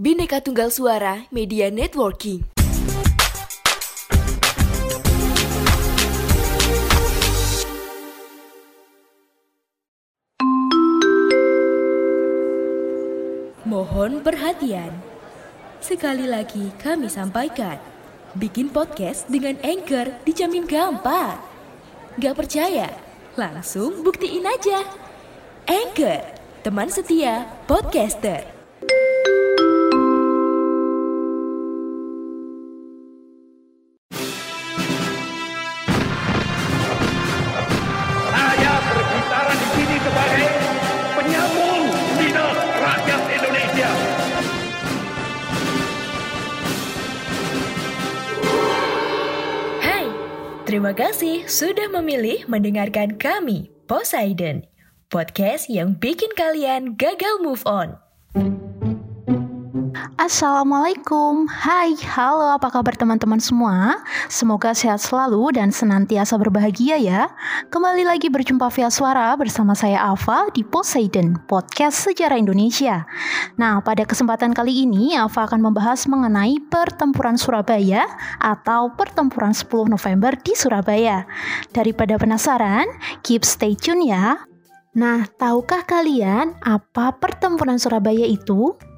Bineka Tunggal Suara Media Networking. Mohon perhatian. Sekali lagi kami sampaikan, bikin podcast dengan Anchor dijamin gampang. Gak percaya? Langsung buktiin aja. Anchor, teman setia podcaster. Terima kasih sudah memilih mendengarkan kami, Poseidon. Podcast yang bikin kalian gagal move on. Assalamualaikum, hai, halo apa kabar teman-teman semua? Semoga sehat selalu dan senantiasa berbahagia ya. Kembali lagi berjumpa via suara bersama saya Ava di Poseidon, podcast sejarah Indonesia. Nah, pada kesempatan kali ini Ava akan membahas mengenai pertempuran Surabaya atau pertempuran 10 November di Surabaya. Daripada penasaran, keep stay tune ya. Nah, tahukah kalian apa pertempuran Surabaya itu?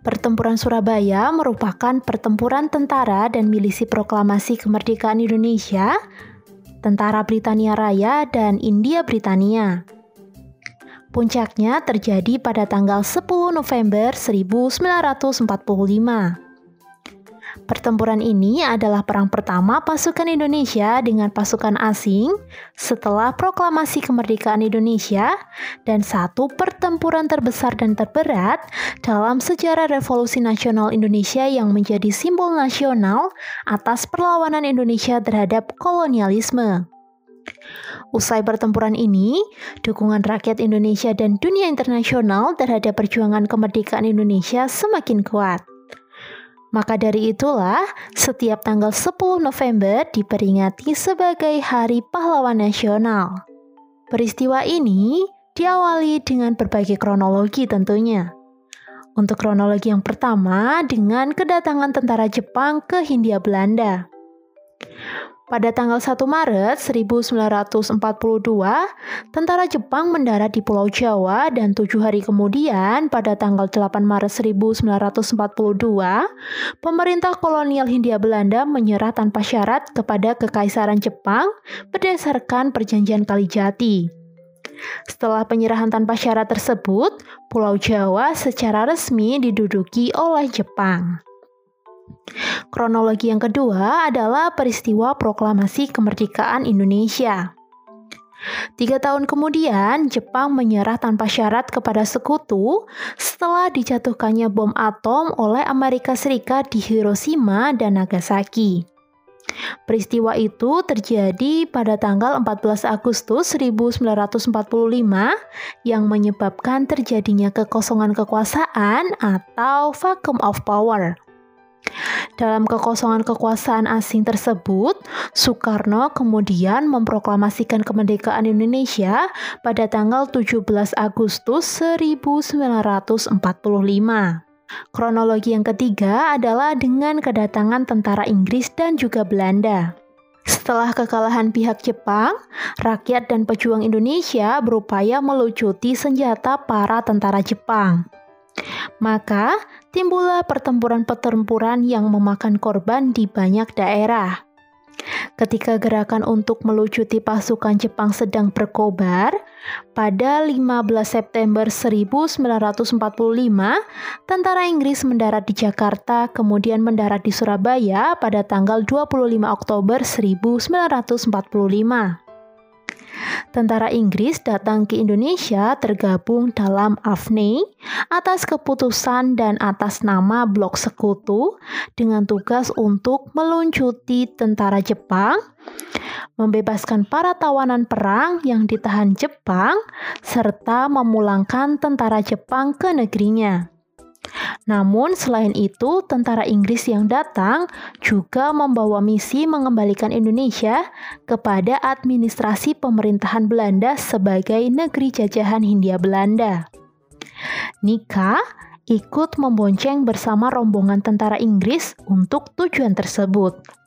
Pertempuran Surabaya merupakan pertempuran tentara dan milisi proklamasi kemerdekaan Indonesia, Tentara Britania Raya, dan India Britania. Puncaknya terjadi pada tanggal 10 November 1945. Pertempuran ini adalah perang pertama pasukan Indonesia dengan pasukan asing setelah proklamasi kemerdekaan Indonesia dan satu pertempuran terbesar dan terberat dalam sejarah revolusi nasional Indonesia yang menjadi simbol nasional atas perlawanan Indonesia terhadap kolonialisme. Usai pertempuran ini, dukungan rakyat Indonesia dan dunia internasional terhadap perjuangan kemerdekaan Indonesia semakin kuat. Maka dari itulah, setiap tanggal 10 November diperingati sebagai Hari Pahlawan Nasional. Peristiwa ini diawali dengan berbagai kronologi tentunya. Untuk kronologi yang pertama dengan kedatangan tentara Jepang ke Hindia Belanda. Pada tanggal 1 Maret 1942, tentara Jepang mendarat di Pulau Jawa dan tujuh hari kemudian pada tanggal 8 Maret 1942, pemerintah kolonial Hindia Belanda menyerah tanpa syarat kepada Kekaisaran Jepang berdasarkan Perjanjian Kalijati. Setelah penyerahan tanpa syarat tersebut, Pulau Jawa secara resmi diduduki oleh Jepang. Kronologi yang kedua adalah peristiwa proklamasi kemerdekaan Indonesia. Tiga tahun kemudian, Jepang menyerah tanpa syarat kepada sekutu setelah dijatuhkannya bom atom oleh Amerika Serikat di Hiroshima dan Nagasaki. Peristiwa itu terjadi pada tanggal 14 Agustus 1945 yang menyebabkan terjadinya kekosongan kekuasaan atau vacuum of power. Dalam kekosongan kekuasaan asing tersebut, Soekarno kemudian memproklamasikan kemerdekaan Indonesia pada tanggal 17 Agustus 1945. Kronologi yang ketiga adalah dengan kedatangan tentara Inggris dan juga Belanda. Setelah kekalahan pihak Jepang, rakyat dan pejuang Indonesia berupaya melucuti senjata para tentara Jepang. Maka timbullah pertempuran-pertempuran yang memakan korban di banyak daerah. Ketika gerakan untuk melucuti pasukan Jepang sedang berkobar, pada 15 September 1945, tentara Inggris mendarat di Jakarta, kemudian mendarat di Surabaya pada tanggal 25 Oktober 1945 tentara Inggris datang ke Indonesia tergabung dalam AFNI atas keputusan dan atas nama blok sekutu dengan tugas untuk meluncuti tentara Jepang, membebaskan para tawanan perang yang ditahan Jepang, serta memulangkan tentara Jepang ke negerinya. Namun, selain itu, tentara Inggris yang datang juga membawa misi mengembalikan Indonesia kepada administrasi pemerintahan Belanda sebagai negeri jajahan Hindia Belanda. Nika, ikut membonceng bersama rombongan tentara Inggris untuk tujuan tersebut.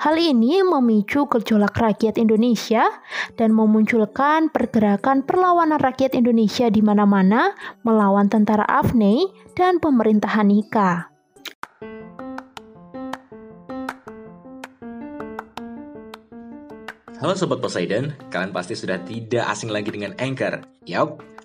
Hal ini memicu gejolak rakyat Indonesia dan memunculkan pergerakan perlawanan rakyat Indonesia di mana-mana melawan tentara Afnei dan pemerintahan Nika. Halo Sobat Poseidon, kalian pasti sudah tidak asing lagi dengan Anchor. Yap,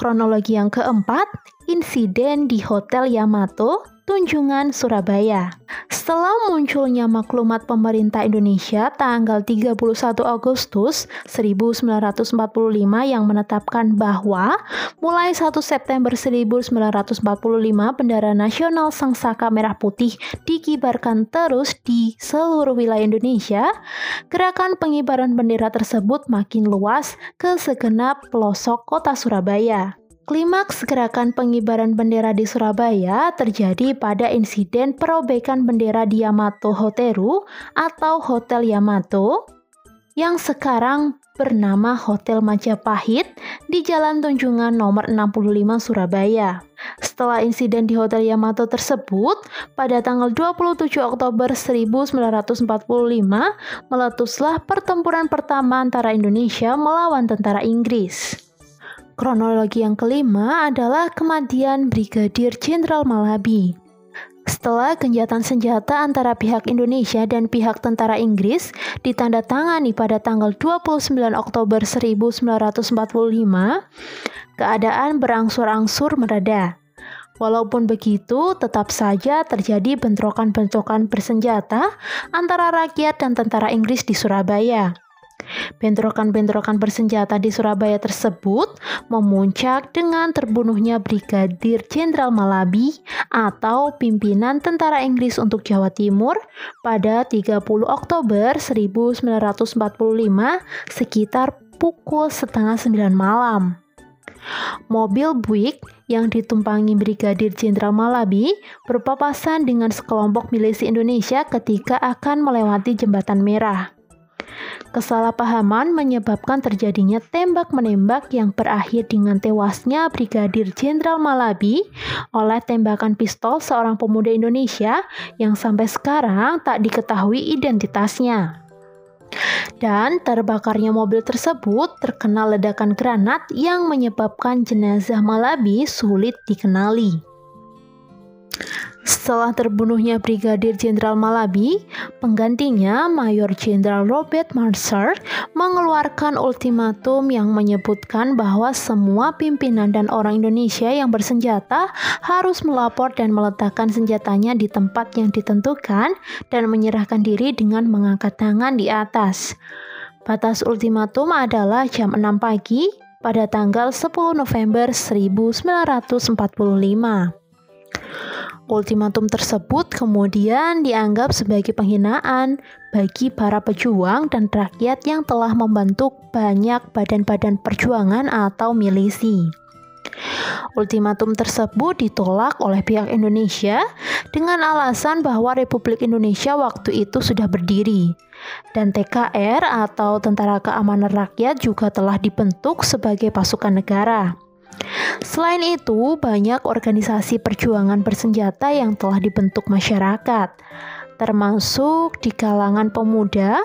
Kronologi yang keempat, insiden di Hotel Yamato, Tunjungan, Surabaya. Setelah munculnya maklumat pemerintah Indonesia tanggal 31 Agustus 1945 yang menetapkan bahwa mulai 1 September 1945 bendera nasional Sang Saka Merah Putih dikibarkan terus di seluruh wilayah Indonesia, gerakan pengibaran bendera tersebut makin luas ke segenap pelosok kota Surabaya. Klimaks gerakan pengibaran bendera di Surabaya terjadi pada insiden perobekan bendera di Yamato Hoteru atau Hotel Yamato yang sekarang bernama Hotel Majapahit di Jalan Tunjungan nomor 65 Surabaya. Setelah insiden di Hotel Yamato tersebut, pada tanggal 27 Oktober 1945, meletuslah pertempuran pertama antara Indonesia melawan tentara Inggris. Kronologi yang kelima adalah kematian Brigadir Jenderal Malabi. Setelah genjatan senjata antara pihak Indonesia dan pihak tentara Inggris ditandatangani pada tanggal 29 Oktober 1945, keadaan berangsur-angsur mereda. Walaupun begitu, tetap saja terjadi bentrokan-bentrokan bersenjata antara rakyat dan tentara Inggris di Surabaya. Bentrokan-bentrokan bersenjata di Surabaya tersebut memuncak dengan terbunuhnya Brigadir Jenderal Malabi atau pimpinan tentara Inggris untuk Jawa Timur pada 30 Oktober 1945 sekitar pukul setengah sembilan malam. Mobil Buick yang ditumpangi Brigadir Jenderal Malabi berpapasan dengan sekelompok milisi Indonesia ketika akan melewati Jembatan Merah. Kesalahpahaman menyebabkan terjadinya tembak-menembak yang berakhir dengan tewasnya Brigadir Jenderal Malabi oleh tembakan pistol seorang pemuda Indonesia yang sampai sekarang tak diketahui identitasnya. Dan terbakarnya mobil tersebut terkena ledakan granat yang menyebabkan jenazah Malabi sulit dikenali. Setelah terbunuhnya Brigadir Jenderal Malabi, penggantinya Mayor Jenderal Robert Mercer mengeluarkan ultimatum yang menyebutkan bahwa semua pimpinan dan orang Indonesia yang bersenjata harus melapor dan meletakkan senjatanya di tempat yang ditentukan dan menyerahkan diri dengan mengangkat tangan di atas. Batas ultimatum adalah jam 6 pagi pada tanggal 10 November 1945. Ultimatum tersebut kemudian dianggap sebagai penghinaan bagi para pejuang dan rakyat yang telah membentuk banyak badan-badan perjuangan atau milisi. Ultimatum tersebut ditolak oleh pihak Indonesia dengan alasan bahwa Republik Indonesia waktu itu sudah berdiri dan TKR atau Tentara Keamanan Rakyat juga telah dibentuk sebagai pasukan negara. Selain itu, banyak organisasi perjuangan bersenjata yang telah dibentuk masyarakat, termasuk di kalangan pemuda,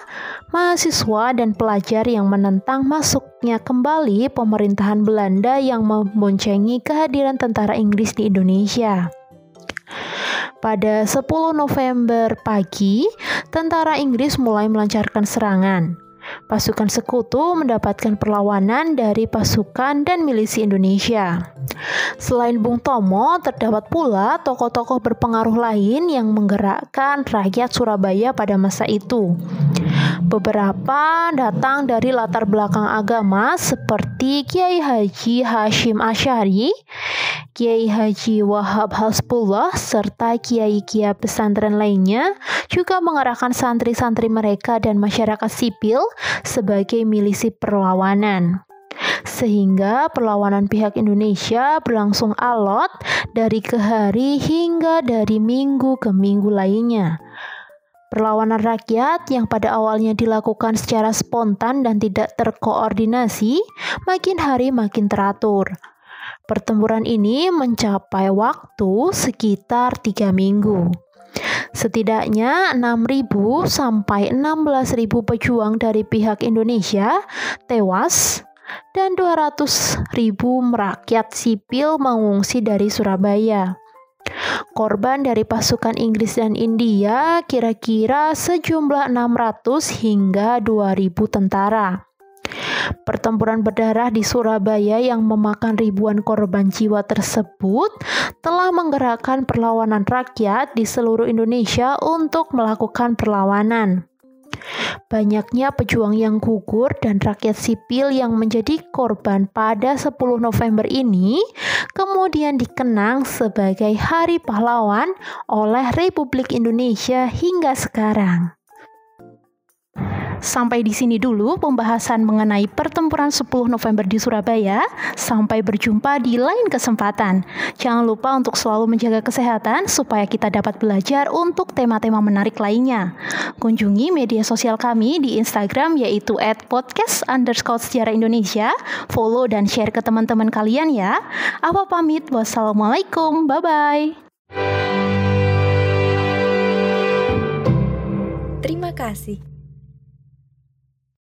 mahasiswa, dan pelajar yang menentang masuknya kembali pemerintahan Belanda yang memboncengi kehadiran tentara Inggris di Indonesia. Pada 10 November pagi, tentara Inggris mulai melancarkan serangan. Pasukan sekutu mendapatkan perlawanan dari pasukan dan milisi Indonesia. Selain Bung Tomo, terdapat pula tokoh-tokoh berpengaruh lain yang menggerakkan rakyat Surabaya pada masa itu. Beberapa datang dari latar belakang agama seperti Kiai Haji Hashim Asyari, Kiai Haji Wahab Hasbullah, serta kiai-kiai pesantren lainnya juga mengerahkan santri-santri mereka dan masyarakat sipil sebagai milisi perlawanan sehingga perlawanan pihak Indonesia berlangsung alot dari ke hari hingga dari minggu ke minggu lainnya. Perlawanan rakyat yang pada awalnya dilakukan secara spontan dan tidak terkoordinasi, makin hari makin teratur. Pertempuran ini mencapai waktu sekitar tiga minggu. Setidaknya 6.000 sampai 16.000 pejuang dari pihak Indonesia tewas dan 200.000 rakyat sipil mengungsi dari Surabaya. Korban dari pasukan Inggris dan India kira-kira sejumlah 600 hingga 2000 tentara. Pertempuran berdarah di Surabaya yang memakan ribuan korban jiwa tersebut telah menggerakkan perlawanan rakyat di seluruh Indonesia untuk melakukan perlawanan. Banyaknya pejuang yang gugur dan rakyat sipil yang menjadi korban pada 10 November ini kemudian dikenang sebagai Hari Pahlawan oleh Republik Indonesia hingga sekarang. Sampai di sini dulu pembahasan mengenai pertempuran 10 November di Surabaya. Sampai berjumpa di lain kesempatan. Jangan lupa untuk selalu menjaga kesehatan supaya kita dapat belajar untuk tema-tema menarik lainnya. Kunjungi media sosial kami di Instagram yaitu podcast underscore sejarah Indonesia. Follow dan share ke teman-teman kalian ya. Apa pamit? Wassalamualaikum. Bye-bye. Terima kasih.